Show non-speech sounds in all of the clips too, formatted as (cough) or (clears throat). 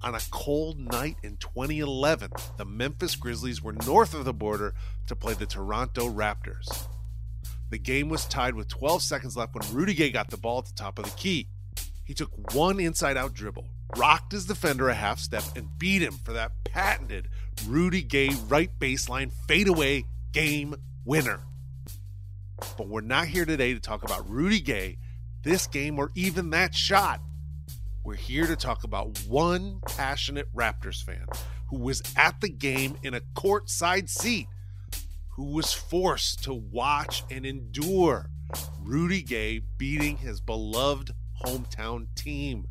On a cold night in 2011, the Memphis Grizzlies were north of the border to play the Toronto Raptors. The game was tied with 12 seconds left when Rudy Gay got the ball at the top of the key. He took one inside out dribble, rocked his defender a half step, and beat him for that patented Rudy Gay right baseline fadeaway game winner. But we're not here today to talk about Rudy Gay, this game, or even that shot. We're here to talk about one passionate Raptors fan who was at the game in a courtside seat, who was forced to watch and endure Rudy Gay beating his beloved hometown team.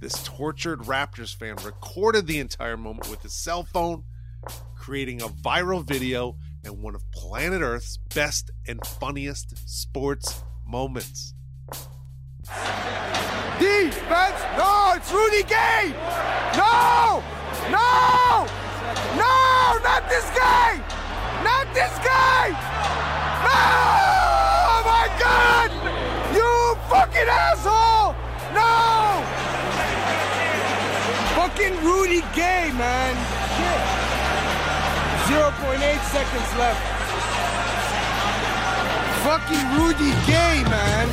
This tortured Raptors fan recorded the entire moment with his cell phone, creating a viral video and one of planet Earth's best and funniest sports moments. Defense! No, it's Rudy Gay! No! No! No! Not this guy! Not this guy! No! Oh my God! You fucking asshole! No! Fucking Rudy Gay, man. 0.8 seconds left. Fucking Rudy Gay, man.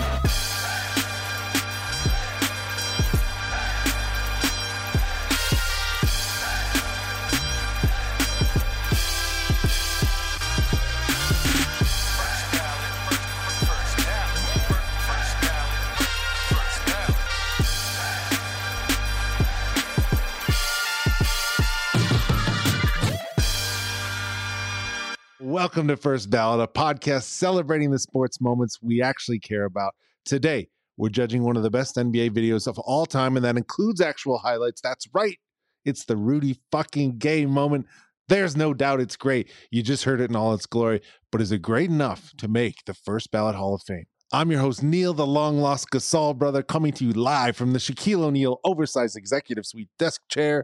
Welcome to First Ballot, a podcast celebrating the sports moments we actually care about. Today, we're judging one of the best NBA videos of all time, and that includes actual highlights. That's right. It's the Rudy fucking gay moment. There's no doubt it's great. You just heard it in all its glory, but is it great enough to make the First Ballot Hall of Fame? I'm your host, Neil, the long lost Gasol brother, coming to you live from the Shaquille O'Neal oversized executive suite desk chair.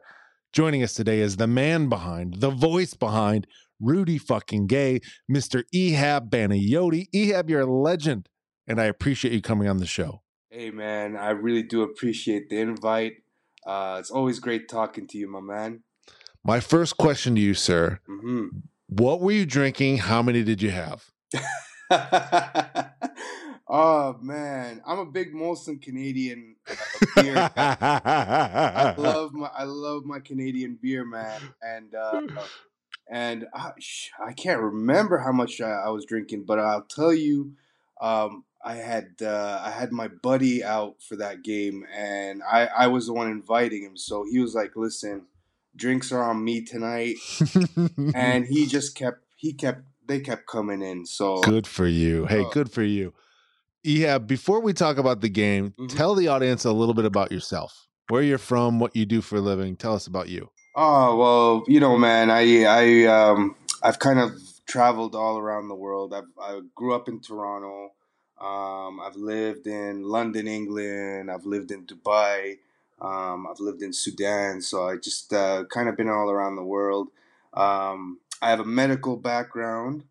Joining us today is the man behind, the voice behind Rudy fucking Gay, Mr. Ehab Banayoti. Ehab, you're a legend, and I appreciate you coming on the show. Hey man, I really do appreciate the invite. Uh, it's always great talking to you, my man. My first question to you, sir hmm What were you drinking? How many did you have? (laughs) oh man, I'm a big Molson Canadian uh, beer. I (laughs) love my I love my Canadian beer, man, and uh, (laughs) and I, I can't remember how much I, I was drinking, but I'll tell you, um, I had uh, I had my buddy out for that game, and I I was the one inviting him, so he was like, "Listen, drinks are on me tonight," (laughs) and he just kept he kept they kept coming in. So good for you. Hey, Uh, good for you. Yeah, before we talk about the game, Mhm. tell the audience a little bit about yourself. Where you're from, what you do for a living. Tell us about you. Oh well, you know, man, I I um I've kind of traveled all around the world. I've I grew up in Toronto. Um, I've lived in London, England. I've lived in Dubai. Um, I've lived in Sudan. So I just uh, kind of been all around the world. Um, I have a medical background,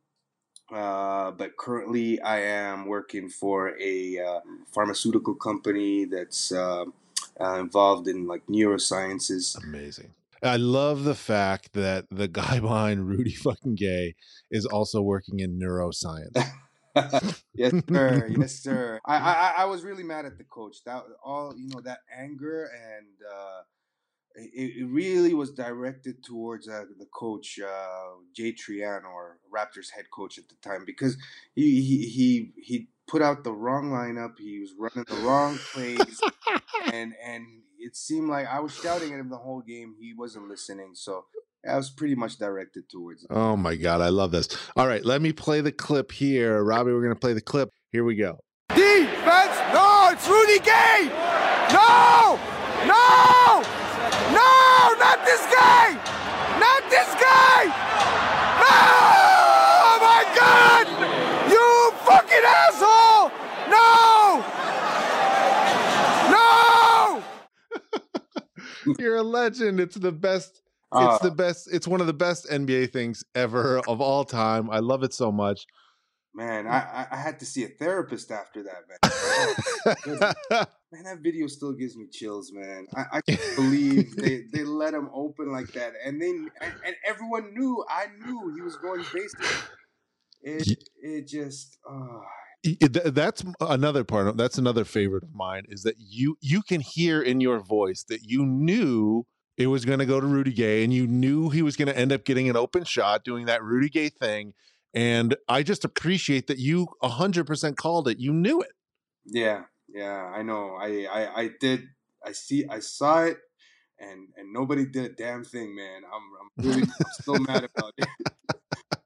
uh, but currently I am working for a uh, pharmaceutical company that's uh, uh, involved in like neurosciences. Amazing. I love the fact that the guy (laughs) behind Rudy fucking Gay is also working in neuroscience. (laughs) yes, sir. (laughs) Yes, sir. I, I I was really mad at the coach. That all you know, that anger and uh, it, it really was directed towards uh, the coach uh, Jay Triano, or Raptors head coach at the time, because he he he he put out the wrong lineup. He was running the wrong plays, and and it seemed like I was shouting at him the whole game. He wasn't listening, so I was pretty much directed towards. him. Oh my God, I love this. All right, let me play the clip here. Robbie, we're going to play the clip. Here we go. Defense! No, it's Rudy Gay! No! No! No! Not this guy! Not this guy! No! Oh my God! You fucking asshole! No! No! You're a legend. It's the best. Uh, It's the best. It's one of the best NBA things ever (laughs) of all time. I love it so much. man, I, I had to see a therapist after that, man. (laughs) man, that video still gives me chills, man. I, I can't believe (laughs) they, they let him open like that, and they and, and everyone knew. I knew he was going basic. It it just. Uh, that's another part of that's another favorite of mine is that you you can hear in your voice that you knew it was going to go to Rudy Gay and you knew he was going to end up getting an open shot doing that Rudy Gay thing. And I just appreciate that you 100% called it. You knew it. Yeah yeah I know. I I, I did I see I saw it and and nobody did a damn thing man. I'm I'm really I'm still mad about it (laughs)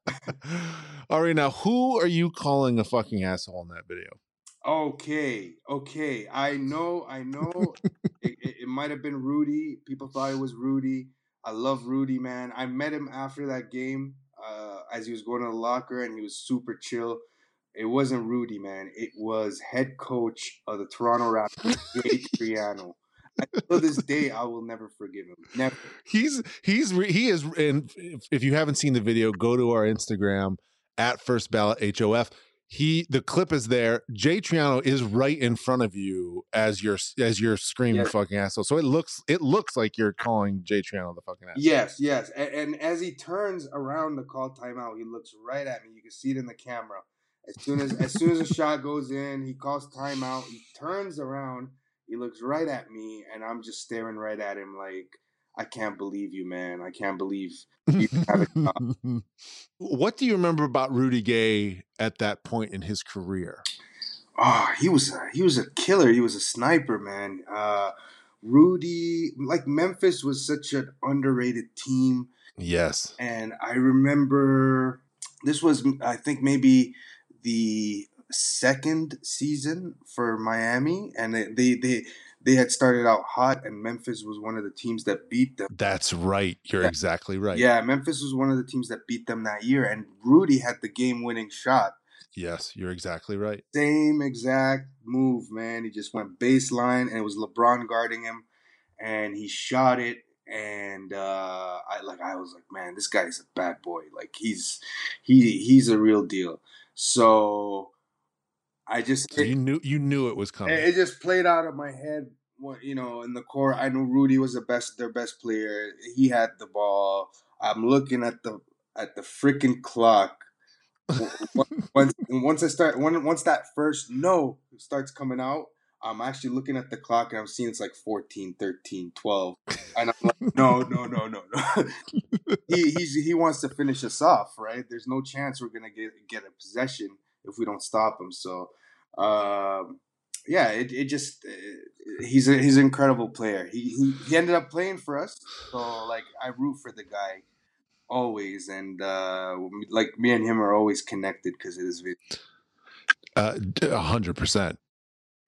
All right, now who are you calling a fucking asshole in that video? Okay, okay. I know, I know. (laughs) it, it, it might have been Rudy. People thought it was Rudy. I love Rudy, man. I met him after that game uh, as he was going to the locker, and he was super chill. It wasn't Rudy, man. It was head coach of the Toronto Raptors, Jay Triano. Until this day, I will never forgive him. Never. He's he's he is, and if you haven't seen the video, go to our Instagram at First Ballot HOF. He the clip is there. Jay Triano is right in front of you as you're as you're screaming yes. fucking asshole. So it looks it looks like you're calling Jay Triano the fucking asshole. Yes, yes. And, and as he turns around to call timeout, he looks right at me. You can see it in the camera. As soon as as soon as a shot goes in, he calls timeout. He turns around he looks right at me, and I'm just staring right at him like, I can't believe you, man. I can't believe you have a (laughs) What do you remember about Rudy Gay at that point in his career? Oh, he was a, he was a killer. He was a sniper, man. Uh, Rudy, like Memphis, was such an underrated team. Yes, and I remember this was I think maybe the second season for Miami, and they, they they they had started out hot, and Memphis was one of the teams that beat them. That's right. You're yeah. exactly right. Yeah, Memphis was one of the teams that beat them that year, and Rudy had the game-winning shot. Yes, you're exactly right. Same exact move, man. He just went baseline, and it was LeBron guarding him, and he shot it. And uh, I like, I was like, man, this guy's a bad boy. Like he's he he's a real deal. So I just so you knew you knew it was coming. It, just played out of my head. You know, in the court, I knew Rudy was the best, their best player. He had the ball. I'm looking at the at the freaking clock. (laughs) once once I start when once that first no starts coming out, I'm actually looking at the clock and I'm seeing it's like 14, 13, 12. And I'm like, no, no, no, no, no. (laughs) he he's, he wants to finish us off, right? There's no chance we're gonna get get a possession if we don't stop him. So, um, yeah, it, it just uh, he's a he's an incredible player. He, he he ended up playing for us, so like I root for the guy always, and uh, like me and him are always connected because of this video. Uh, a hundred percent.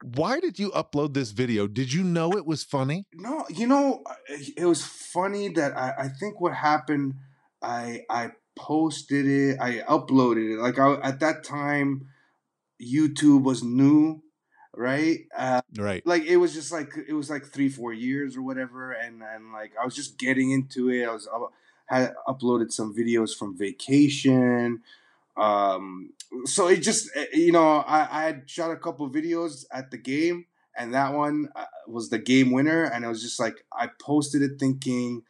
Why did you upload this video? Did you know it was funny? No, you know, it was funny that I, I think what happened, I I posted it, I uploaded it. Like I, at that time, YouTube was new, right? Uh, right. Like it was just like it was like three, four years or whatever, and and like I was just getting into it. I was I had uploaded some videos from vacation. Um, so it just eh, you know I, I had shot a couple videos at the game, and that one uh, was the game winner, and it was just like I posted it thinking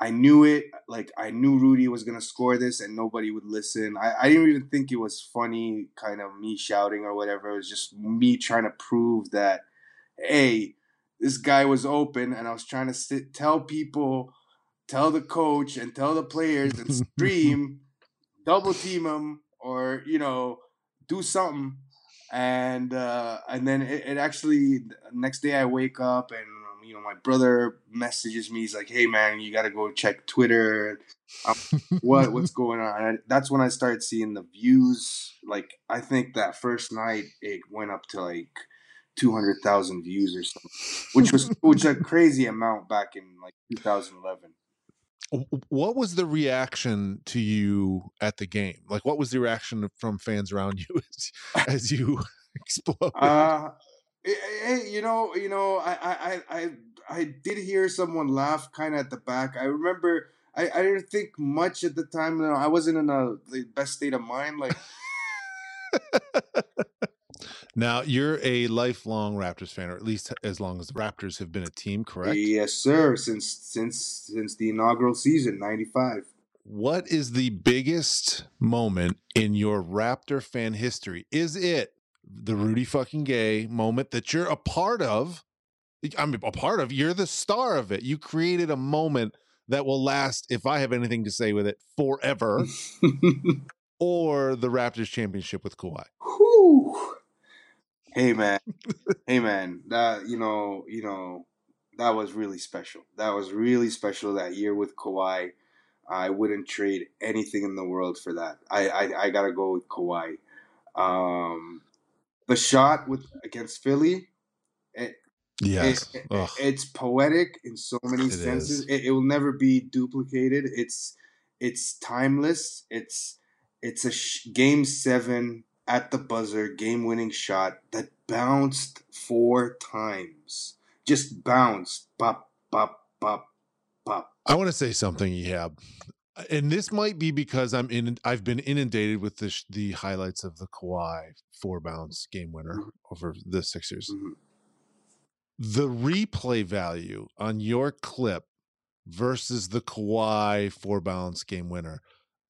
I knew it. Like I knew Rudy was gonna score this, and nobody would listen. I, I didn't even think it was funny, kind of me shouting or whatever. It was just me trying to prove that, hey, this guy was open, and I was trying to sit, tell people, tell the coach, and tell the players, and (laughs) stream, double team him, or you know, do something. And uh, and then it, it actually next day I wake up and you know, my brother messages me. He's like, "Hey, man, you got to go check Twitter. Um, what (laughs) what's going on?" And that's when I started seeing the views. Like, I think that first night it went up to like two hundred thousand views or something, which was (laughs) which a crazy amount back in like 2011 what was the reaction to you at the game like what was the reaction from fans around you (laughs) as, as you exploded uh, Eh, eh, hey, you know, you know, I, I, I, I did hear someone laugh kind of at the back. I remember, I, I didn't think much at the time. You know, I wasn't in a the best state of mind. Like, (laughs) now you're a lifelong Raptors fan, or at least as long as the Raptors have been a team, correct? Yes, sir. Since since since the inaugural season, '95. What is the biggest moment in your Raptor fan history? Is it the Rudy fucking Gay moment that you're a part of? I'm a part of. You're the star of it. You created a moment that will last, if I have anything to say with it, forever. (laughs) or the Raptors championship with Kawhi. Whew. Hey man, (laughs) hey man, that you know, you know, that was really special. That was really special that year with Kawhi. I wouldn't trade anything in the world for that. I I, I gotta go with Kawhi. Um, the shot with against Philly, it, Yes. it- Ugh. it's poetic in so many It senses. It, it will never be duplicated. It's it's timeless. It's it's a sh- game seven at the buzzer, game winning shot that bounced four times. Just bounced, pop, pop, pop, pop. I want to say something, Ehab. And this might be because I'm in. I've been inundated with the sh- the highlights of the Kawhi four bounce game winner Mhm. over the Sixers. Mhm. The replay value on your clip versus the Kawhi four bounce game winner.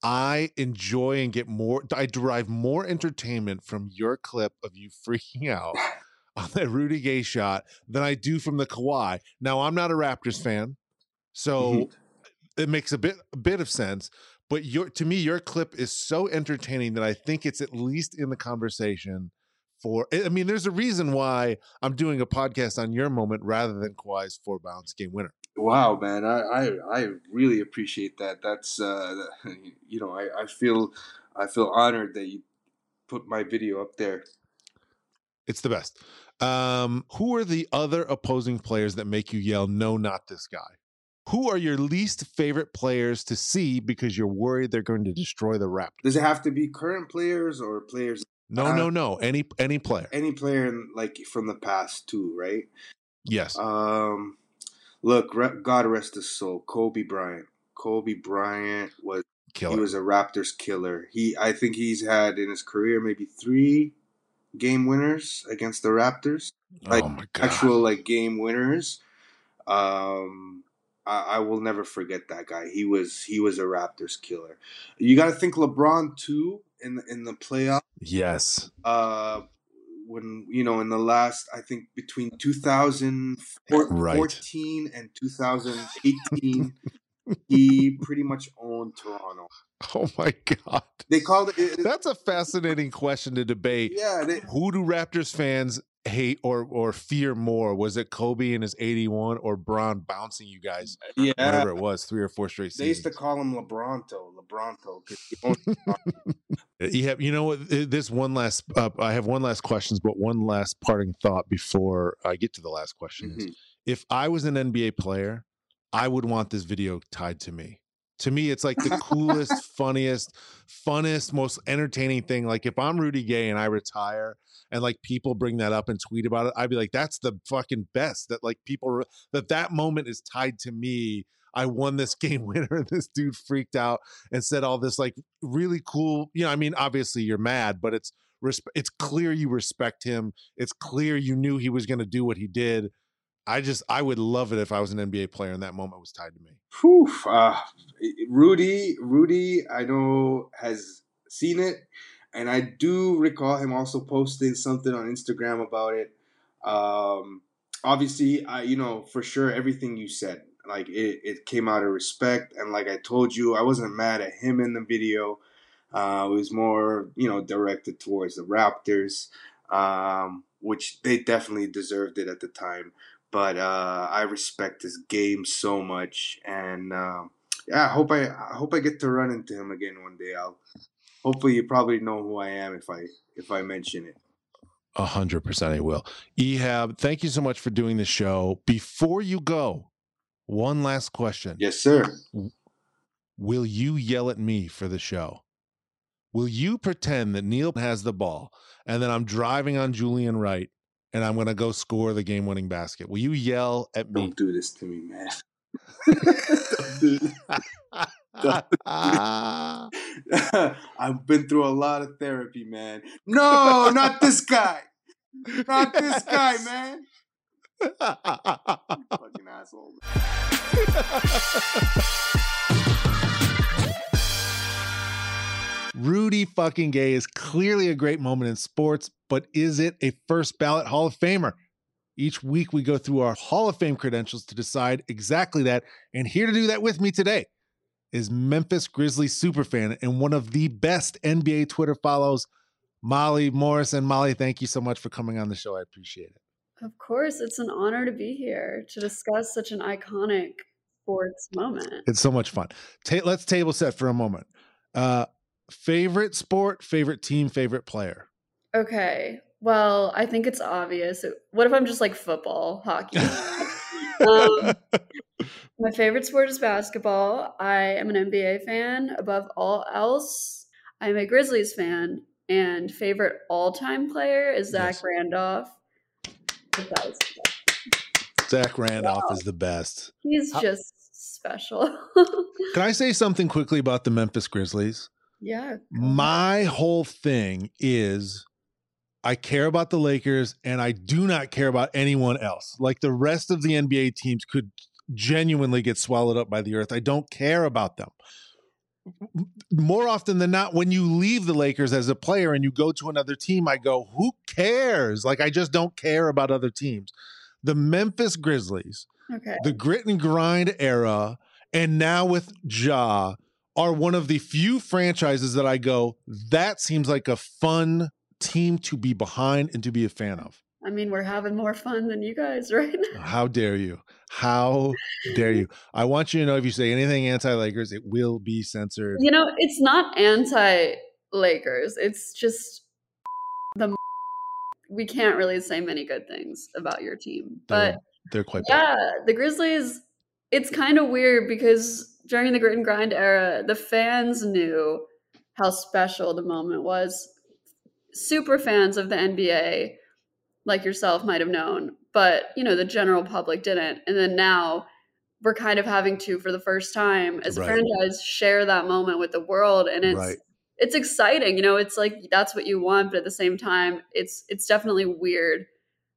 I enjoy and get more. I derive more entertainment from your clip of you freaking out (laughs) on that Rudy Gay shot than I do from the Kawhi. Now I'm not a Raptors fan, so Mhm. It makes a bit a bit of sense. But your to me, your clip is so entertaining that I think it's at least in the conversation. For I mean, there's a reason why I'm doing a podcast on your moment rather than Kawhi's four bounce game winner. Wow, man, I, I I really appreciate that. That's uh, (laughs) you know, I, I feel I feel honored that you put my video up there. It's the best. Um, who are the other opposing players that make you yell, "No, not this guy"? Who are your least favorite players to see because you're worried they're going to destroy the Raptors? Does it have to be current players or players? No, Uh, no, no. Any any player. Any player in, like from the past too, right? Yes. Um, look, God rest his soul, Kobe Bryant. Kobe Bryant was Killer. he was a Raptors killer. He I think he's had in his career maybe three game winners against the Raptors. like, oh my god. Actual like game winners. Um, I, I will never forget that guy. He was he was a Raptors killer. You got to think LeBron too in the, in the playoff. yes. Uh, when you know in the last I think between 2014 and 2018, he pretty much owned Toronto. Oh my god. They called it. it- That's a fascinating question to debate. yeah, they, Who do Raptors fans hate or or fear more? Was it Kobe in his 81 or Bron bouncing you guys yeah. whatever it was, three or four straight They used to call him LeBronto, LeBronto, owned (laughs) You know what? This one last, uh, I have one last questions, but one last parting thought before I get to the last question is: Mhm. If I was an NBA player, I would want this video tied to me. To me, it's like the coolest, funniest, funnest, most entertaining thing. Like if I'm Rudy Gay and I retire, and like people bring that up and tweet about it, I'd be like, "That's the fucking best." That like people that that moment is tied to me. I won this (laughs) game winner, and this dude freaked out and said all this like really cool. You know, I mean, obviously you're mad, but it's it's clear you respect him. It's clear you knew he was going to do what he did. I just I would love it if I was an NBA player and that moment was tied to me. Whew, uh, Rudy, Rudy, I know has seen it, and I do recall him also posting something on Instagram about it. Um, obviously, I you know for sure everything you said, like it, it came out of respect, and like I told you, I wasn't mad at him in the video. Uh, it was more you know directed towards the Raptors, um, which they definitely deserved it at the time but uh, I respect his game so much, and um yeah, I hope I, I hope I get to run into him again one day. I'll hopefully you probably know who I am if I if I mention it. A hundred percent, I will. Ehab, thank you so much for doing the show. Before you go, one last question: Yes, sir. Will you yell at me for the show? Will you pretend that Neil has the ball and then I'm driving on Julian Wright and I'm going to go score the game winning basket? Will you yell at me? Don't do this to me, man. (laughs) I've been through a lot of therapy, man. No, not this guy. Not this guy, (laughs) man. Fucking asshole. Rudy fucking Gay is clearly a great moment in sports, but is it a first ballot Hall of Famer? Each week we go through our Hall of Fame credentials to decide exactly that. And here to do that with me today is Memphis Grizzlies superfan and one of the best NBA Twitter follows, Molly Morrison. And Molly, thank you so much for coming on the show. I appreciate it. Of course, it's an honor to be here to discuss such an iconic sports moment. It's so much fun. Ta- let's table set for a moment. Uh, favorite sport, favorite team, favorite player. Okay. Well, I think it's obvious. What if I'm just like football, hockey? (laughs) um, my favorite sport is basketball. I am an NBA fan above all else. I'm a Grizzlies fan, and favorite all-time player is Zach yes. Randolph. Zach Randolph wow. is the best. He's just special. (laughs) Can I say something quickly about the Memphis Grizzlies? Yeah. My whole thing is I care about the Lakers and I do not care about anyone else. Like the rest of the NBA teams could genuinely get swallowed up by the earth. I don't care about them. More often than not, when you leave the Lakers as a player and you go to another team, I go, who cares? Like, I just don't care about other teams. The Memphis Grizzlies, okay. the grit and grind era, and now with Ja are one of the few franchises that I go, that seems like a fun team to be behind and to be a fan of. I mean, we're having more fun than you guys (laughs) right now. How dare you? How dare you? I want you to know if you say anything anti Lakers, it will be censored. You know, it's not anti Lakers. It's just the we can't really say many good things about your team. But they're, they're quite Yeah, bad. the Grizzlies it's kind of weird because during the grit and grind era, the fans knew how special the moment was. Super fans of the NBA, like yourself, might have known, but you know the general public didn't. And then now we're kind of having to, for the first time, as a right. franchise, share that moment with the world, and it's right. it's exciting. You know, it's like that's what you want, but at the same time, it's it's definitely weird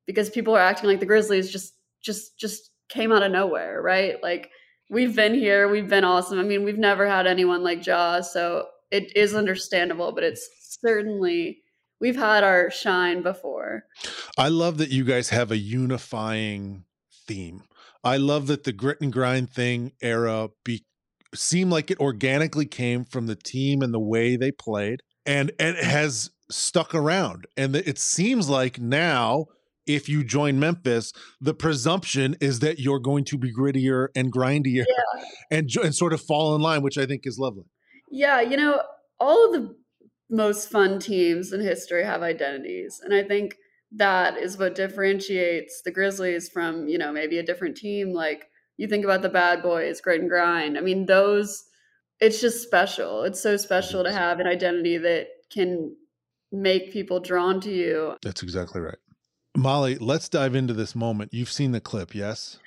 because people are acting like the Grizzlies just just just came out of nowhere, right? Like we've been here, we've been awesome. I mean, we've never had anyone like Ja, so it is understandable, but it's certainly we've had our shine before. I love that you guys have a unifying theme. I love that the grit and grind thing era be seemed like it organically came from the team and the way they played and, and it has stuck around. And it seems like now if you join Memphis, the presumption is that you're going to be grittier and grindier yeah. and, and sort of fall in line, which I think is lovely. Yeah, you know, all of the most fun teams in history have identities. And I think that is what differentiates the Grizzlies from, you know, maybe a different team. Like you think about the bad boys, grit and grind. I mean, those, it's just special. It's so special to have an identity that can make people drawn to you. That's exactly right. Molly, let's dive into this moment. You've seen the clip, yes?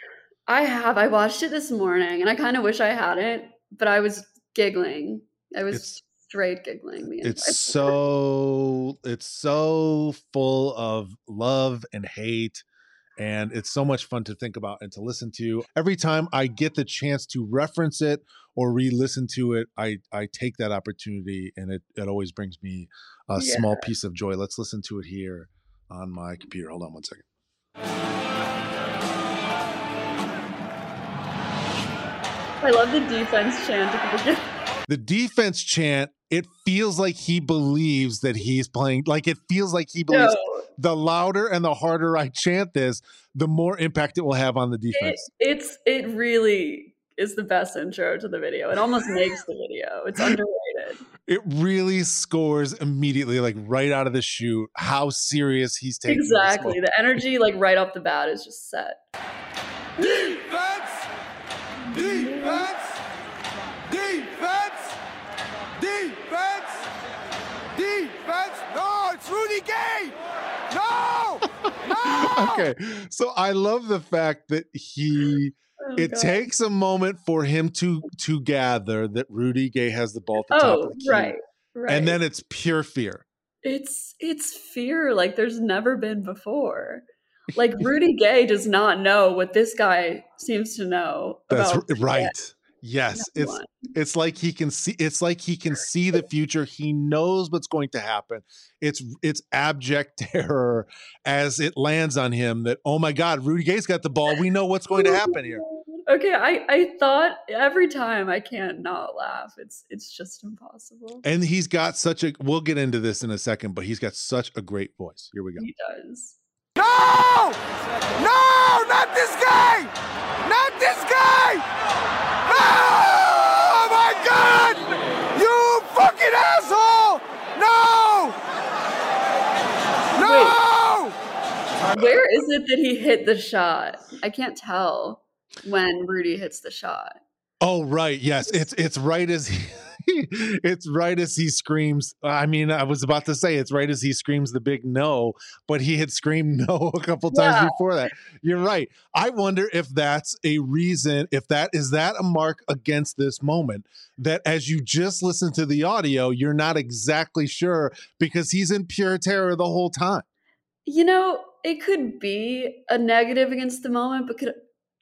I have. I watched it this morning and I kind of wish I hadn't, but I was giggling. I was it's, straight giggling. it's (laughs) so it's so full of love and hate and it's so much fun to think about and to listen to. Every time I get the chance to reference it or re-listen to it, I I take that opportunity and it it always brings me a yeah. small piece of joy. Let's listen to it here on my computer. Hold on one second. I love the defense chant at The defense chant, it feels like he believes that he's playing, like it feels like he believes no. the louder and the harder I chant this, the more impact it will have on the defense. It, it's, it really is the best intro to the video. It almost makes the video. It's underrated. It really scores immediately, like right out of the shoot, how serious he's taking. Exactly. The energy, like right off the bat, is just set. Defense! Defense! Defense! Defense! Defense! No, it's Rudy Gay! No! No! (laughs) okay. So I love the fact that he Oh, it God. takes a moment for him to to gather that Rudy Gay has the ball at the top oh, of Oh, the key. right, right. And then it's pure fear. it's it's fear like there's never been before. Like Rudy Gay does not know what this guy seems to know. (laughs) That's about r- right. Yes, no it's one. it's like he can see it's like he can see the future. He knows what's going to happen. It's it's abject (laughs) terror as it lands on him that oh my god, Rudy Gay's got the ball. We know what's going to oh happen here. Okay, I I thought every time I can't not laugh. It's it's just impossible. And he's got such a we'll get into this in a second, but he's got such a great voice. Here we go. He does. No! No! Not this guy! Not this guy! No! Oh my God! You fucking asshole! No! No! Where is it that he hit the shot? I can't tell when Rudy hits the shot. Oh right, yes, it's it's right as he (laughs) (laughs) it's right as he screams. I mean, I was about to say it's right as he screams the big no, but he had screamed (laughs) no a couple times Yeah. before that. You're right. I wonder if that's a reason, if that is that a mark against this moment that as you just listen to the audio, you're not exactly sure because he's in pure terror the whole time. You know, it could be a negative against the moment, but could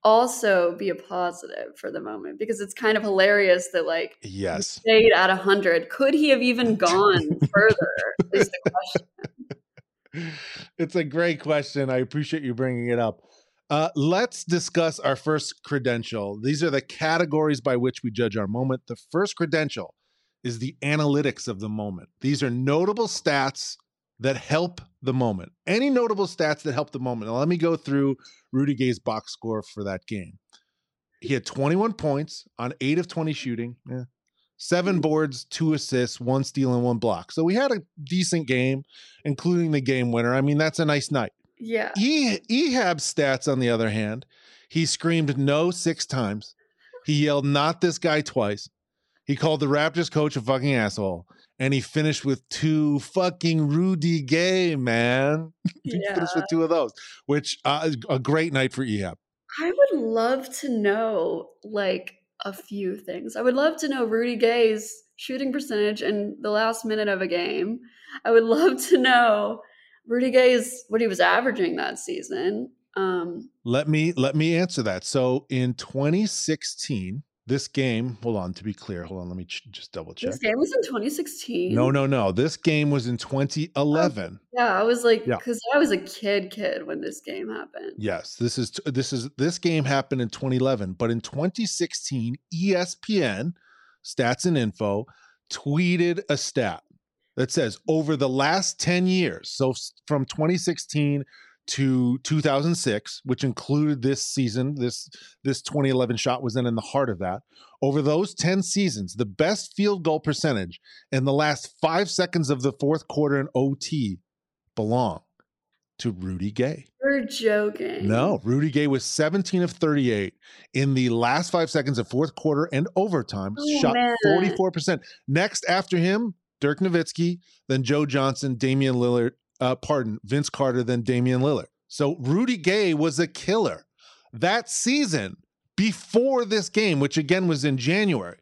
also be a positive for the moment because it's kind of hilarious that like Yes. stayed at 100 could he have even gone further is the question it's a great question. I appreciate you bringing it up. Uh, let's discuss our first credential. These are the categories by which we judge our moment. The first credential is the analytics of the moment. These are notable stats that help the moment. Any notable stats that help the moment. Now, let me go through Rudy Gay's box score for that game. He had 21 points on eight of 20 shooting. Yeah. Seven boards, two assists, one steal, and one block. So we had a decent game, including the game winner. I mean, that's a nice night. yeah E- Ehab's stats, on the other hand, he screamed no six times. He yelled not this guy twice. He called the Raptors coach a fucking asshole. And he finished with two fucking Rudy Gay, man. (laughs) he yeah finished with two of those, which uh, is a great night for Ehab. i would love to know like a few things i would love to know rudy gay's shooting percentage in the last minute of a game i would (laughs) love to know rudy gay's what he was averaging that season um Let me let me answer that. So in 2016, this game, hold on to be clear, hold on, let me ch- just double check. this game was in 2016 No, no, no. This game was in 2011. Yeah, I was like, Yeah. because I was a kid, kid when this game happened. Yes, this is this is this game happened in 2011, but in 2016, ESPN Stats and Info tweeted a stat that says over the last 10 years, so from 2016 to 2006, which included this season, this this 2011 shot was then in the heart of that. Over those 10 seasons, the best field goal percentage in the last 5 seconds of the fourth quarter in OT belong to Rudy Gay. You're joking. No, Rudy Gay was 17 of 38 in the last five seconds of fourth quarter and overtime, Oh, shot man. 44%. Next after him, Dirk Nowitzki, then Joe Johnson, Damian Lillard, uh, pardon, Vince Carter, then Damian Lillard. So Rudy Gay was a killer that season before this game, which again was in January.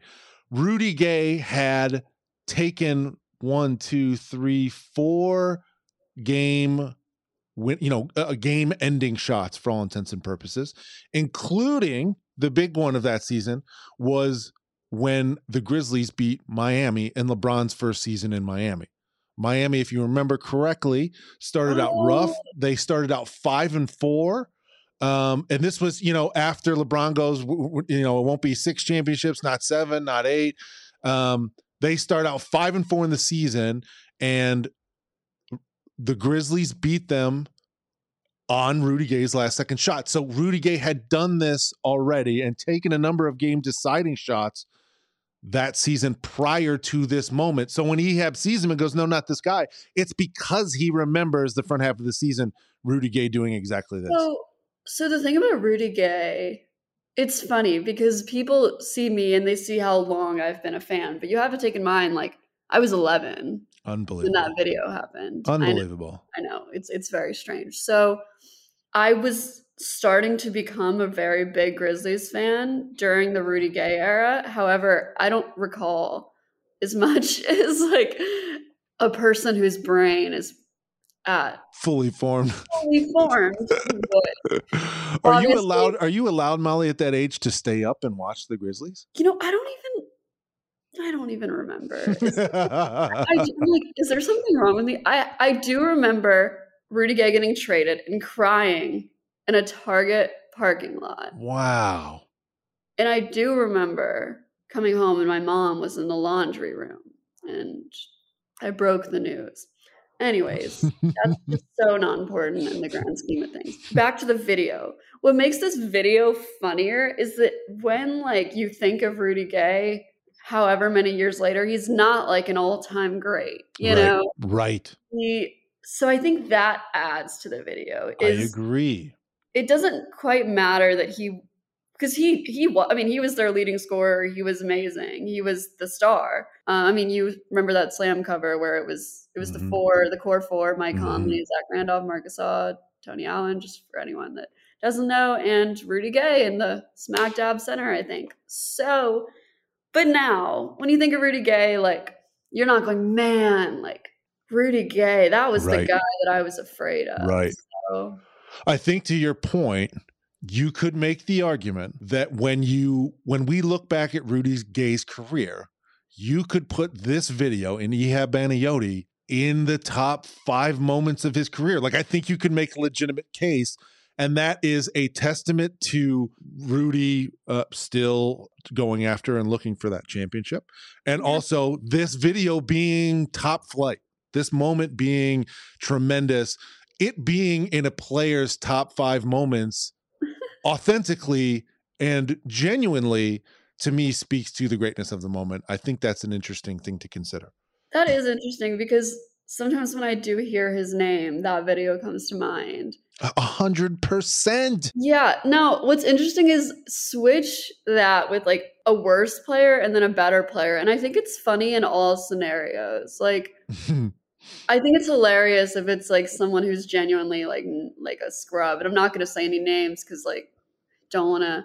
Rudy Gay had taken one, two, three, four game win, you know, game ending shots for all intents and purposes, including the big one of that season was when the Grizzlies beat Miami in LeBron's first season in Miami. Miami, if you remember correctly, started out rough. They started out five and four. Um, and this was, you know, after LeBron goes, you know, it won't be six championships, not seven, not eight. Um, they start out five and four in the season, and the Grizzlies beat them on Rudy Gay's last second shot. So Rudy Gay had done this already and taken a number of game deciding shots that season prior to this moment. So when Ehab sees him and goes, No, not this guy, it's because he remembers the front half of the season, Rudy Gay doing exactly this. So, so the thing about Rudy Gay, it's funny because people see me and they see how long I've been a fan, but you have to take in mind, like, I was 11 when Unbelievable. that video happened. I know- Unbelievable. I know it's it's very strange. So I was starting to become a very big Grizzlies fan during the Rudy Gay era. However, I don't recall as (laughs) much as like a person whose brain is at Fully formed. (laughs) fully formed. (laughs) are you allowed? Are you allowed, Molly, at that age to stay up and watch the Grizzlies? you know, I don't even. I don't even remember. Is- I like, is there something wrong with me? I I do remember Rudy Gay getting traded and crying in a Target parking lot. wow. And I do remember coming home and my mom was in the laundry room and I broke the news. Anyways, (laughs) that's just so not important in the grand scheme of things. Back to the video. What makes this video funnier is that when like you think of Rudy Gay, however many years later, he's not like an all-time great. You Right. know, right. he so I think that adds to the video. I agree. It doesn't quite matter that he because he he wa- I mean he was their leading scorer. He was amazing. He was the star. Uh, I mean, you remember that slam cover where it was it was Mhm. the four, the core four: Mike Mhm. Conley, Zach Randolph, Marcus Gasol, Tony Allen. Just for anyone that doesn't know, and Rudy Gay in the smack dab center, I think. So, but now when you think of Rudy Gay, like you're not going, man, like Rudy Gay, that was the guy that I was afraid of. Right. So, I think to your point, you could make the argument that when you when we look back at Rudy Gay's career, you could put this video in Ehab Banayoti in the top five moments of his career. Like I think you could make a legitimate case. And that is a testament to Rudy uh, still going after and looking for that championship. And also this video being top flight, this moment being tremendous it being in a player's top five moments (laughs) authentically and genuinely to me speaks to the greatness of the moment. I think that's an interesting thing to consider. That is interesting because sometimes when I do hear his name, that video comes to mind. A hundred percent. Yeah. No, what's interesting is switch that with like a worse player and then a better player. And I think it's funny in all scenarios. Like, (laughs) I think it's hilarious if it's like someone who's genuinely like like a scrub. And I'm not going to say any names because like don't want to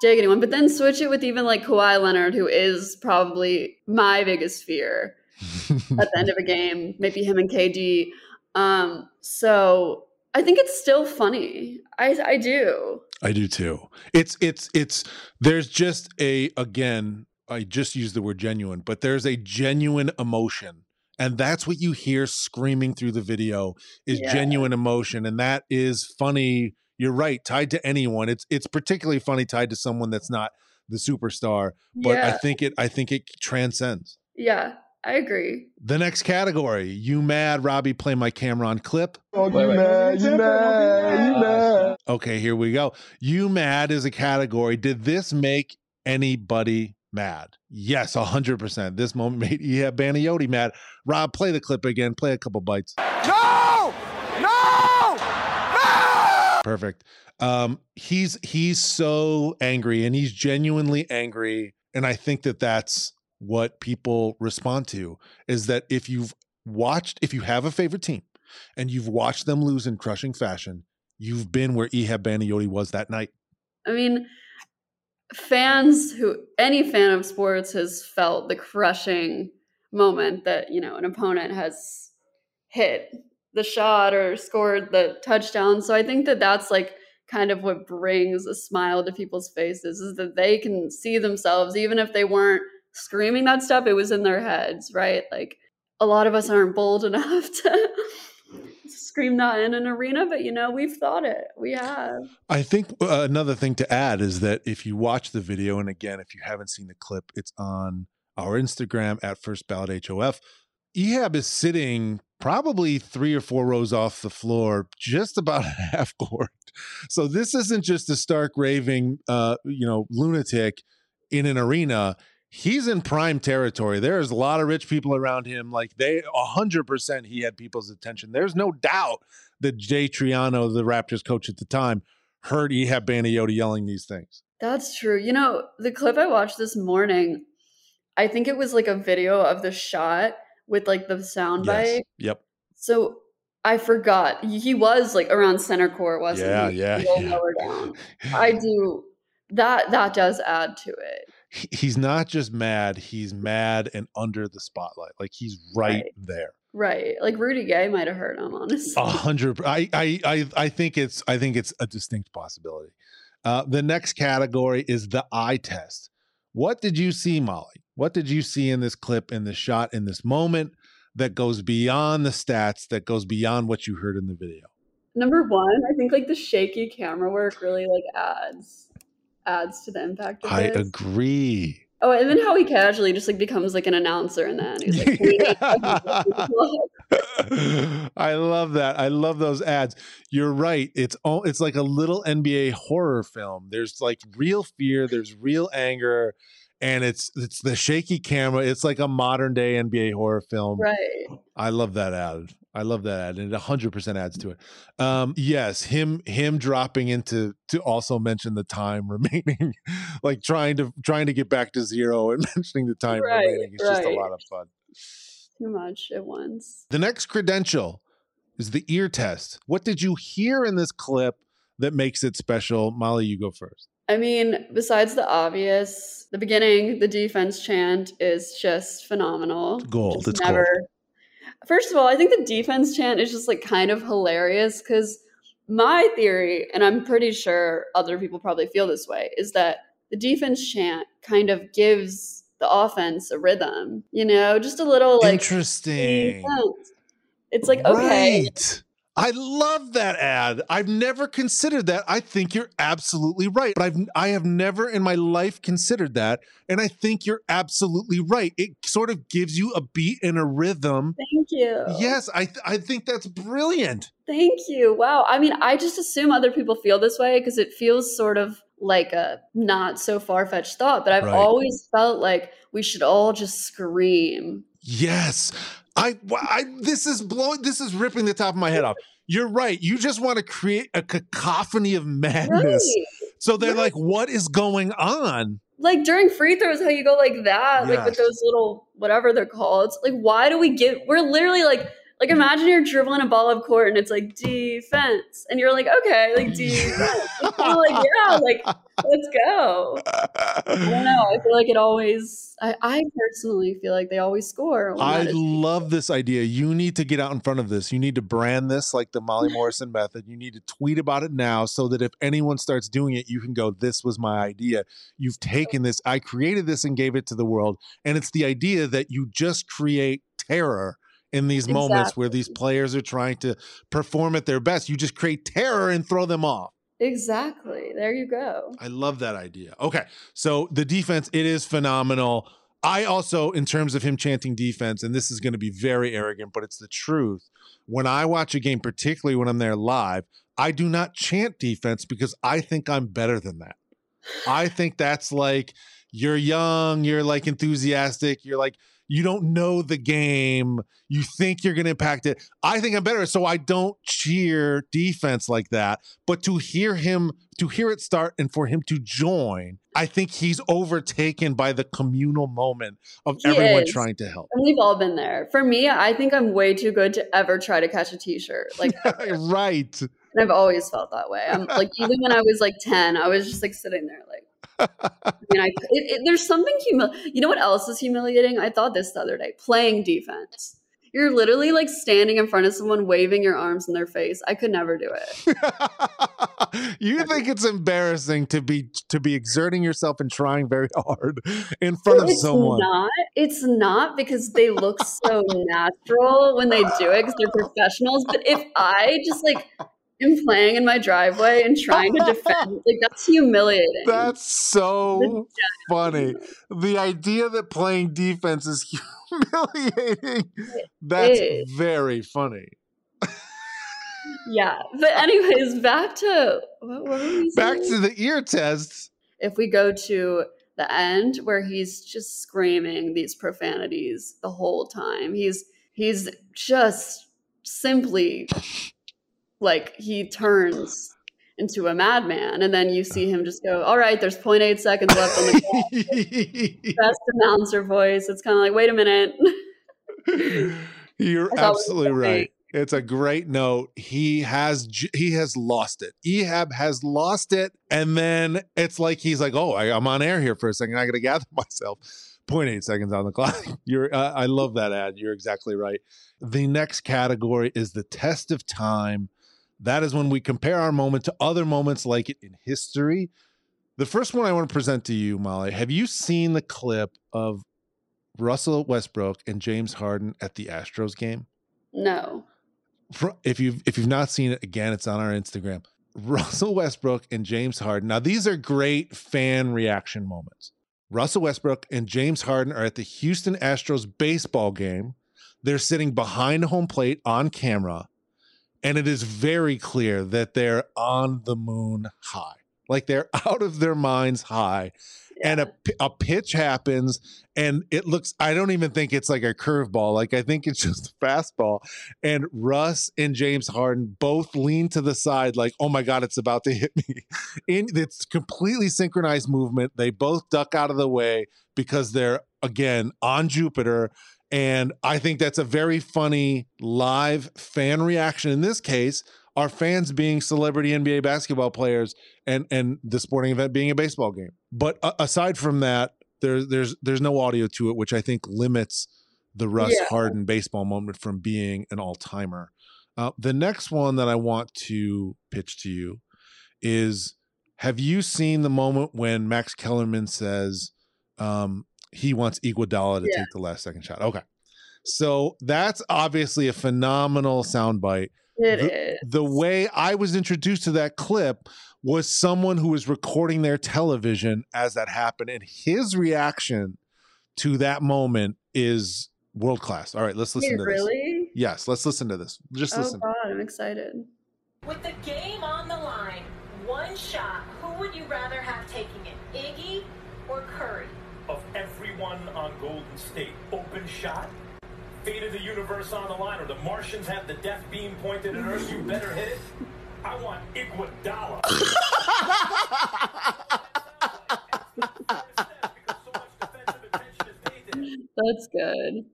dig anyone. But then switch it with even like Kawhi Leonard, who is probably my biggest fear (laughs) at the end of a game, maybe him and KD. Um, so I think it's still funny. I I do. I do too. It's it's it's there's just a again, I just used the word genuine, but there's a genuine emotion. And that's what you hear screaming through the video is Yeah. genuine emotion. And that is funny. You're right, tied to anyone. It's it's particularly funny tied to someone that's not the superstar. But I think it I think it transcends. yeah, I agree. The next category, you mad, Robbie, play my camera on clip. Oh, you mad, you mad, you mad. Okay, here we go. You mad is a category. Did this make anybody mad? Yes, 100%. This moment (laughs) made yeah, Baniotti mad. Rob, play the clip again. Play a couple bites. No! No! No! Perfect. Um he's he's so angry and he's genuinely angry and I think that that's what people respond to is that if you've watched if you have a favorite team and you've watched them lose in crushing fashion, you've been where Ehab Baniotti was that night. I mean, fans who any fan of sports has felt the crushing moment that you know an opponent has hit the shot or scored the touchdown. So I think that that's like kind of what brings a smile to people's faces is that they can see themselves even if they weren't screaming that stuff it was in their heads right like a lot of us aren't bold (laughs) enough to scream that in an arena but you know we've thought it we have I think uh, another thing to add is that if you watch the video, and again, if you haven't seen the clip, it's on our Instagram at First Ballot HOF. Ehab is sitting probably three or four rows off the floor, just about (laughs) half court. So this isn't just a stark raving, uh, you know, lunatic in an arena. He's in prime territory. There's a lot of rich people around him. Like they, a hundred percent, he had people's attention. There's no doubt that Jay Triano, the Raptors coach at the time, heard Ehab Baniotti yelling these things. That's true. You know, the clip I watched this morning, I think it was like a video of the shot with like the sound soundbite. Yep. So I forgot. He was like around center court, wasn't Yeah, he? yeah, little yeah. lower down. (laughs) I do that that does add to it. He- he's not just mad; he's mad and under the spotlight. Like he's right, Right. there. Right. Like Rudy Gay might have hurt him, honestly. A hundred. I, I, I, I think it's. I think it's a distinct possibility. Uh, the next category is the eye test. What did you see, Molly? What did you see in this clip, in this shot, in this moment that goes beyond the stats, that goes beyond what you heard in the video? Number one, I think like the shaky camera work really like adds adds to the impact of I this. agree. Oh, and then how he casually just like becomes like an announcer and then he's like, I love that. I love those ads. You're right. It's all it's like a little NBA horror film. There's like real fear, there's real anger, and it's it's the shaky camera. It's like a modern day NBA horror film. right. I love that ad. I love that ad, and it 100 percent adds to it. Um, yes, him him dropping into to also mention the time (laughs) remaining, like trying to trying to get back to zero and (laughs) mentioning the time Right, remaining is just a lot of fun. Too much at once. The next credential is the ear test. What did you hear in this clip that makes it special? Molly, you go first. I mean, besides the obvious, the beginning, the defense chant is just phenomenal. Gold. Just It's never. gold. First of all, I think the defense chant is just like kind of hilarious because my theory, and I'm pretty sure other people probably feel this way, is that the defense chant kind of gives the offense a rhythm. You know, just a little like Interesting. defense. It's like okay, Right. I love that ad. I've never considered that. I think you're absolutely right. But I've I have never in my life considered that. And I think you're absolutely right. It sort of gives you a beat and a rhythm. thank you. Yes, I th- I think that's brilliant. Thank you. Wow. I mean, I just assume other people feel this way because it feels sort of like a not so far fetched thought, but I've Right. always felt like we should all just scream. Yes. I, I this is blowing this is ripping the top of my head off. You're right. You just want to create a cacophony of madness. Right. So they're Right. like, what is going on? Like during free throws, how you go like that, like with those little whatever they're called. Like, why do we give? We're literally like, like imagine you're dribbling a ball up court and it's like defense, and you're like, okay, like (laughs) defense. Like, yeah, like let's go. I don't know. I feel like it always. I, I personally feel like they always score. I love this idea. You need to get out in front of this. You need to brand this like the Molly (laughs) Morrison method. You need to tweet about it now so that if anyone starts doing it, you can go, This was my idea. You've taken this, I created this and gave it to the world. And it's the idea that you just create terror in these moments where these players are trying to perform at their best. You just create terror and throw them off. Exactly. There you go. I love that idea. Okay. So the defense, it is phenomenal. I also, in terms of him chanting defense, and this is going to be very arrogant, but it's the truth. When I watch a game, particularly when I'm there live, I do not chant defense because I think I'm better than that. I think that's like you're young, you're like enthusiastic, you're like, you don't know the game, you think you're going to impact it. I think I'm better. So I don't cheer defense like that. But to hear him, to hear it start and for him to join, I think he's overtaken by the communal moment of He everyone is. trying to help. And we've all been there. For me, I think I'm way too good to ever try to catch a t-shirt. Like (laughs) right. and I've always felt that way. I'm like even when I was like 10, I was just like sitting there like I mean, I, it, it, there's something humil. You know what else is humiliating? I thought this the other day. Playing defense. You're literally like standing in front of someone, waving your arms in their face. I could never do it. (laughs) you think it's embarrassing to be to be exerting yourself and trying very hard in front of it's someone. not. It's not because they look so natural when they do it because they're professionals. But if I just like am playing in my driveway and trying to defend, (laughs) like that's humiliating. That's so funny. The idea that playing defense is (laughs) humiliating. That's very funny. yeah. But anyways, back to what, what were we Back to the ear tests. if we go to the end where he's just screaming these profanities the whole time he's he's just simply like he turns into a madman and then you see him just go all right there's 0.8 seconds left on the (laughs) clock best announcer voice it's kind of like wait a minute (laughs) You're I thought it was absolutely right. It's a great note. He has he has lost it. Ehab has lost it, and then it's like he's like, "Oh, I, I'm on air here for a second. I got to gather (laughs) myself." 0.8 seconds on the clock. You're, uh, I love that ad. You're exactly right. The next category is the test of time. That is when we compare our moment to other moments like it in history. The first one I want to present to you, Molly. Have you seen the clip of Russell Westbrook and James Harden at the Astros game? No. If you've if you've not seen it, again, it's on our Instagram. (laughs) Russell Westbrook and James Harden. Now, these are great fan reaction moments. Russell Westbrook and James Harden are at the Houston Astros baseball game. They're sitting behind home plate on camera, and it is very clear that they're on the moon high. Like they're (laughs) out of their minds high. And a, a pitch happens, and it looks, I don't even think it's like a curveball. Like, I think it's (laughs) just a fastball. And Russ and James Harden both lean to the side, like, oh my God, it's about to hit me. (laughs) In it's completely synchronized movement. They both duck out of the way because they're, again, on Jupiter. And I think that's a very funny live fan reaction. In this case, our fans being celebrity NBA basketball players and and the sporting event being a baseball game. But uh, aside from that, there's there's there's no audio to it, which I think limits the Russ Yeah. Harden baseball moment from being an all timer. Uh, the next one that I want to pitch to you is: Have you seen the moment when Max Kellerman says um, he wants Iguodala to Yeah. take the last second shot? Okay, so that's obviously a phenomenal soundbite It The- is. the way I was introduced to that clip was someone who was recording their television as that happened, and his reaction to that moment is world class. All right, let's listen Wait, to this. really? Yes, let's listen to this. Just Oh listen. God, I'm excited. With the game on the line, one shot, who would you rather have taking it, Iggy or Curry? of everyone on Golden State. Open shot, fate of the universe on the line, or the Martians have the death beam pointed at Earth. You better hit it. I want Iguodala. (laughs) That's good.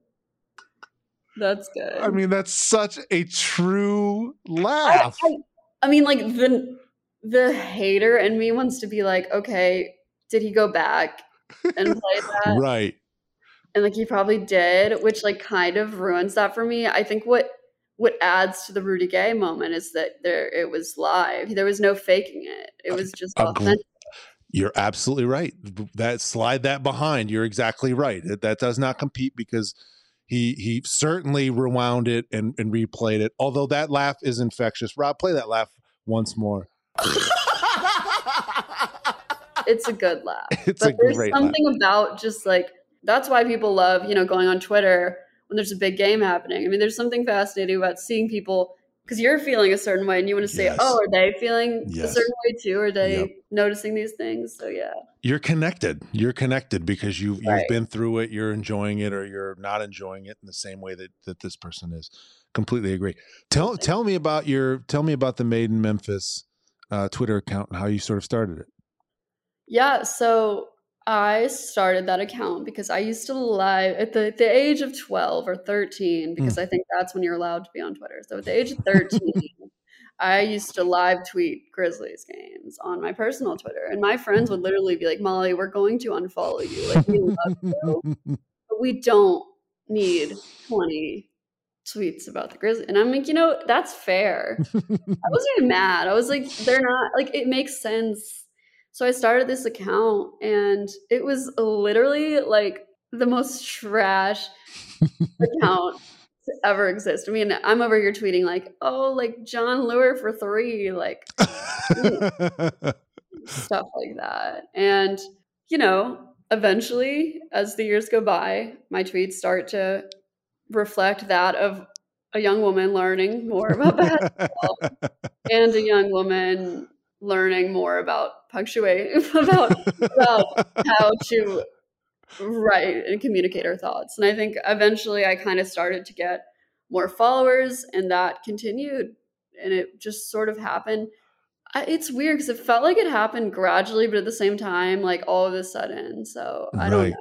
That's good. I mean, that's such a true I, laugh. I, I mean, like the the hater in me wants to be like, okay, did he go back and play (laughs) that? right. And like he probably did, which like kind of ruins that for me. I think what what adds to the Rudy Gay moment is that there it was live. There was no faking it. It was just authentic. You're absolutely right. That slide that behind. You're exactly right. That, that does not compete because he he certainly rewound it and, and replayed it. Although that laugh is infectious. Rob, play that laugh once more. (laughs) It's a good laugh. (laughs) It's but a there's great laugh. something about just like that's why people love you know going on twitter when there's a big game happening i mean there's something fascinating about seeing people because you're feeling a certain way and you want to say Yes. oh are they feeling a certain way too are they Yep. noticing these things so yeah You're connected. You're connected because you've you've been through it. You're enjoying it, or you're not enjoying it in the same way that that this person is. Completely agree. Tell tell me about your tell me about the Made in Memphis uh, Twitter account and how you sort of started it. yeah so i started that account because i used to live at the, the age of 12 or 13 hmm. because i think that's when you're allowed to be on twitter so at the age of 13 (laughs) I used to live tweet Grizzlies games on my personal Twitter, and my friends would literally be like, "Molly, we're going to unfollow you. Like, we love you, (laughs) but we don't need 20 tweets about the Grizzlies." And I'm like, you know, that's fair. I wasn't even mad. I was like, they're not like it makes sense. So I started this account, and it was literally like the most trash (laughs) account to ever exist. I mean, I'm over here tweeting like, "Oh, like Jon Leuer for three, like (laughs) stuff like that. And you know, eventually, as the years go by, my tweets start to reflect that of a young woman learning more about basketball (laughs) and a young woman learning more about punctuate (laughs) about about how to write and communicate our thoughts. And I think eventually I kind of started to get more followers and that continued and it just sort of happened. I, it's weird because it felt like it happened gradually, but at the same time, like all of a sudden. So I don't know.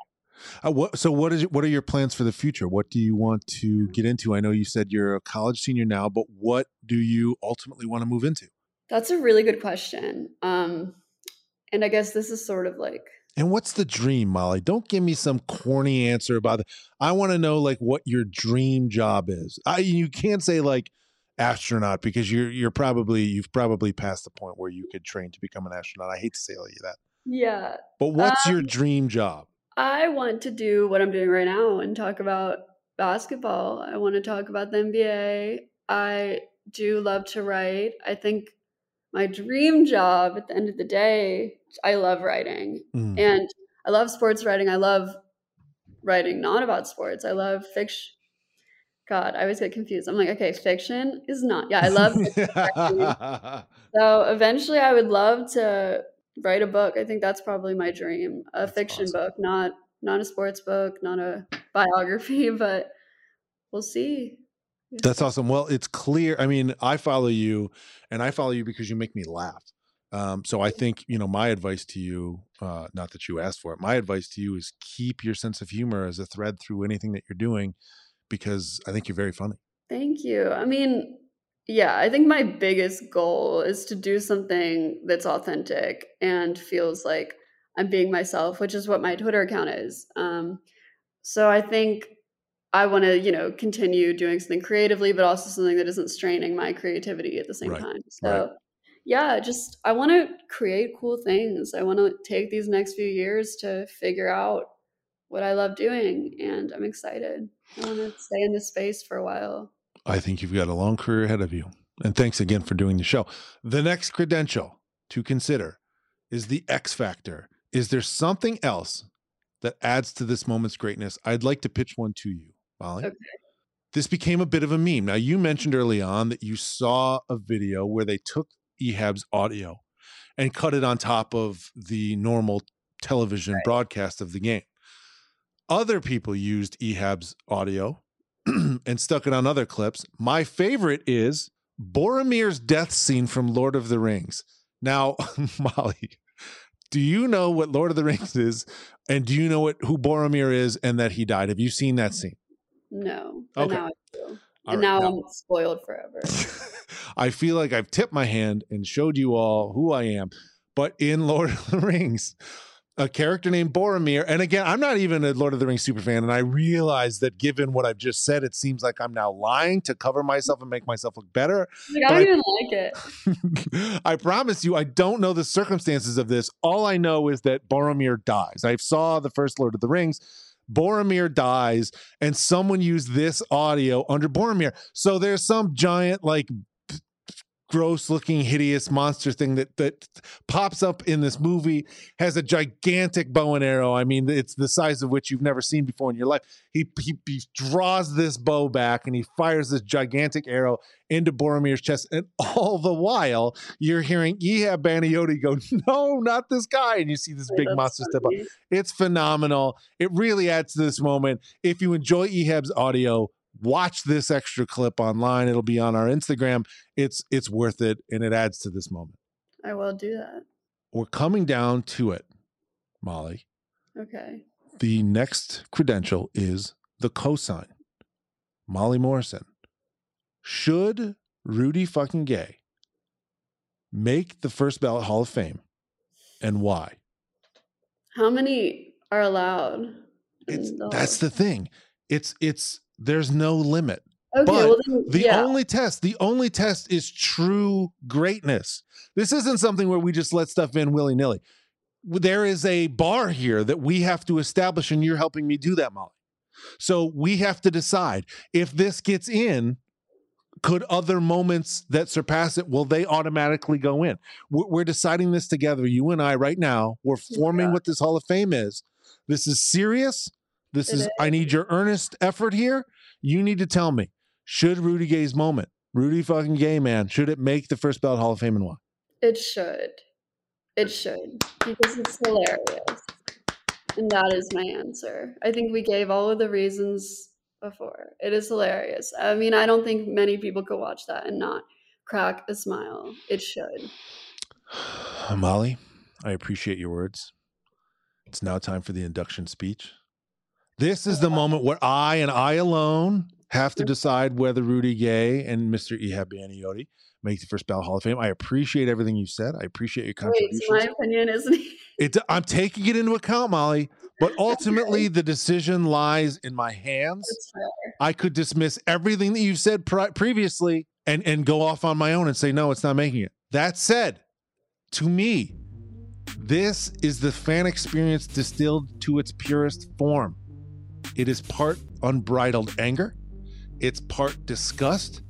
Uh, what, so what is what are your plans for the future? What do you want to get into? I know you said you're a college senior now, but what do you ultimately want to move into? That's a really good question. Um, and I guess this is sort of like And what's the dream, Molly? Don't give me some corny answer about it. I want to know like what your dream job is. I you can't say like astronaut because you're you're probably you've probably passed the point where you could train to become an astronaut. I hate to say you that. yeah. But what's your Um, dream job? I want to do what I'm doing right now and talk about basketball. I want to talk about the NBA. I do love to write. I think my dream job at the end of the day, I love writing. Mm. And I love sports writing. I love writing not about sports. I love fiction. God, I always get confused. I'm like, okay, fiction is not. Yeah, I love (laughs) So eventually, I would love to write a book. I think that's probably my dream. A That's fiction awesome. book, not not a sports book, not a biography, (laughs) but we'll see. That's awesome. Well, it's clear. I mean, I follow you, and I follow you because you make me laugh. Um, so I think you know my advice to you, uh, not that you asked for it. My advice to you is keep your sense of humor as a thread through anything that you're doing, because I think you're very funny. Thank you. I mean, yeah, I think my biggest goal is to do something that's authentic and feels like I'm being myself, which is what my Twitter account is. Um, so I think I want to, you know, continue doing something creatively, but also something that isn't straining my creativity at the same Right, time. So, right. yeah, just I want to create cool things. I want to take these next few years to figure out what I love doing, and I'm excited. I want to stay in this space for a while. I think you've got a long career ahead of you. And thanks again for doing the show. The next credential to consider is the X factor. Is there something else that adds to this moment's greatness? I'd like to pitch one to you, Molly. Okay. This became a bit of a meme. Now, you mentioned early on that you saw a video where they took Ehab's audio and cut it on top of the normal television broadcast of the game. Other people used Ehab's audio (clears throat) and stuck it on other clips. My favorite is Boromir's death scene from Lord of the Rings. Now, (laughs) Molly, do you know what Lord of the Rings is? And do you know what who Boromir is and that he died? Have you seen that scene? No, Okay. now I do. And right, now, now- I'm spoiled forever. (laughs) I feel like I've tipped my hand and showed you all who I am. But in (laughs) Lord of the Rings, a character named Boromir, and again, I'm not even a Lord of the Rings super fan, and I realize that given what I've just said, it seems like I'm now lying to cover myself and make myself look better. Like, I don't I- even like it. (laughs) I promise you, I don't know the circumstances of this. All I know is that Boromir dies. I saw the first Lord of the Rings. Boromir dies, and someone used this audio under Boromir. So there's some giant, like, gross looking hideous monster thing that that pops up in this movie has a gigantic bow and arrow. I mean it's the size of which you've never seen before in your life. He, he he draws this bow back and he fires this gigantic arrow into boromir's chest. And all the while you're hearing ehab Baniotti go no not this guy. And you see this big monster step up. It's phenomenal. It really adds to this moment. If you enjoy ehab's audio watch this extra clip online it'll be on our instagram. It's it's worth it and it adds to this moment. I will do that. we're coming down to it molly. Okay. the next credential is the cosign. Molly morrison. Should rudy fucking gay make the first ballot hall of fame and why? How many are allowed? it's that's the thing. It's it's there's no limit Okay, but well then, The yeah. only test, the only test is true greatness. This isn't something where we just let stuff in willy nilly. There is a bar here that we have to establish, and you're helping me do that, Molly. So we have to decide if this gets in, could other moments that surpass it, will they automatically go in? We're, deciding this together, you and I, right now. We're forming Yeah. what this Hall of Fame is. This is serious. This It is, I need your earnest effort here. You need to tell me should Rudy Gay's moment, Rudy fucking Gay man, should it make the first ballot Hall of Fame and why? It should. It should. Because it's hilarious. And that is my answer. I think we gave all of the reasons before. It is hilarious. I mean, I don't think many people could watch that and not crack a smile. It should. (sighs) Molly, I appreciate your words. It's now time for the induction speech. This is the moment where I and I alone have to decide whether Rudy Gay and Mr. Ehab Baniotti make the first ballot Hall of Fame. I appreciate everything you said. I appreciate your Wait, contributions. so my opinion isn't. It, I'm taking it into account, Molly. But (laughs) ultimately, the decision lies in my hands. I could dismiss everything that you've said pri- previously and and go off on my own and say no, it's not making it. That said, to me, this is the fan experience distilled to its purest form. It is part unbridled anger. It's part disgust.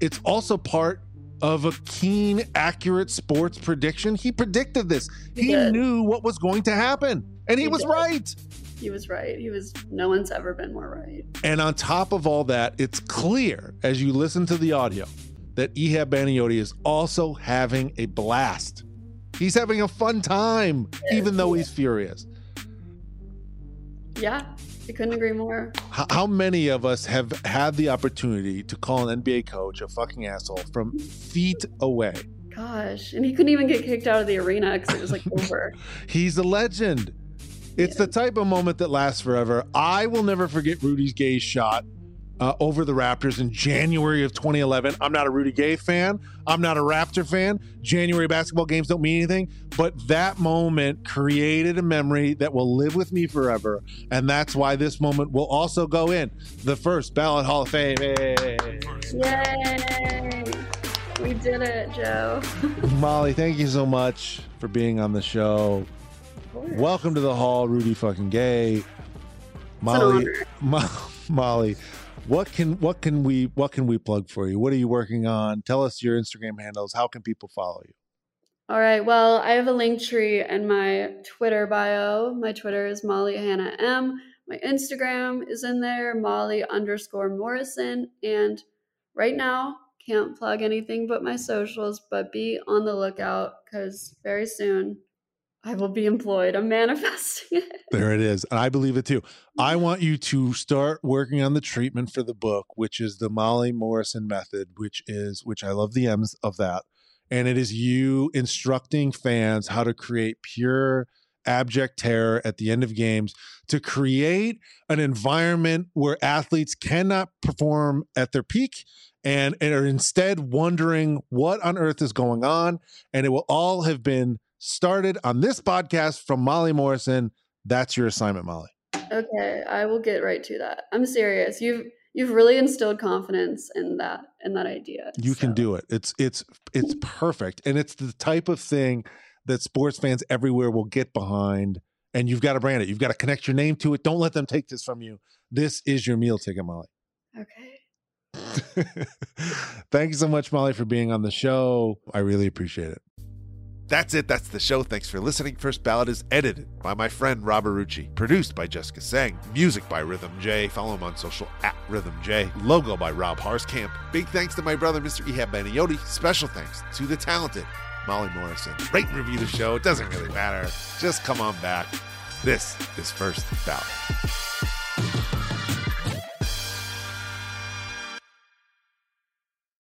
It's also part of a keen, accurate sports prediction. He predicted this. He He knew what was going to happen, and he, He was did. right. He was right. He was. No one's ever been more right. And on top of all that, it's clear as you listen to the audio that Ehab Baniotti is also having a blast. He's having a fun time, even though he's furious. Yeah, I couldn't agree more. H- How many of us have had the opportunity to call an NBA coach a fucking asshole from feet away? Gosh, and he couldn't even get kicked out of the arena because it was like (laughs) over. He's a legend. It's the type of moment that lasts forever. I will never forget Rudy's Gay shot uh, over the Raptors in January of 2011. I'm not a Rudy Gay fan. I'm not a Raptor fan. January basketball games don't mean anything, but that moment created a memory that will live with me forever. And that's why this moment will also go in the first ballot Hall of Fame. Hey. Yay! We did it, Joe. (laughs) Molly, thank you so much for being on the show. Welcome to the hall, Rudy fucking gay. Molly. Mo- Molly, what can what can we what can we plug for you? What are you working on? Tell us your Instagram handles. How can people follow you? All right. Well, I have a link tree in my Twitter bio. My Twitter is Molly Hannah M. My Instagram is in there, Molly underscore Morrison. And right now, can't plug anything but my socials, but be on the lookout because very soon I will be employed. I'm manifesting it. (laughs) There it is. And I believe it too. I want you to start working on the treatment for the book, which is the Molly Morrison method, which is which I love the M's of that. And it is you instructing fans how to create pure abject terror at the end of games to create an environment where athletes cannot perform at their peak and, and are instead wondering what on earth is going on. And it will all have been started on this podcast from Molly Morrison. That's your assignment, Molly. Okay, I will get right to that. I'm serious. You've you've really instilled confidence in that in that idea. You can do it. It's it's it's perfect. And it's the type of thing that sports fans everywhere will get behind. And you've got to brand it. You've got to connect your name to it. Don't let them take this from you. This is your meal ticket, Molly. Okay. (laughs) Thank you so much, Molly, for being on the show. I really appreciate it. That's it. That's the show. Thanks for listening. First Ballot is edited by my friend Robert Rucci, produced by Jessica Sang, music by Rhythm J. Follow him on social at Rhythm J. Logo by Rob Harskamp. Big thanks to my brother, Mr. Ehab Baniotti. Special thanks to the talented Molly Morrison. Rate and review the show. It doesn't really matter. Just come on back. This is First Ballot.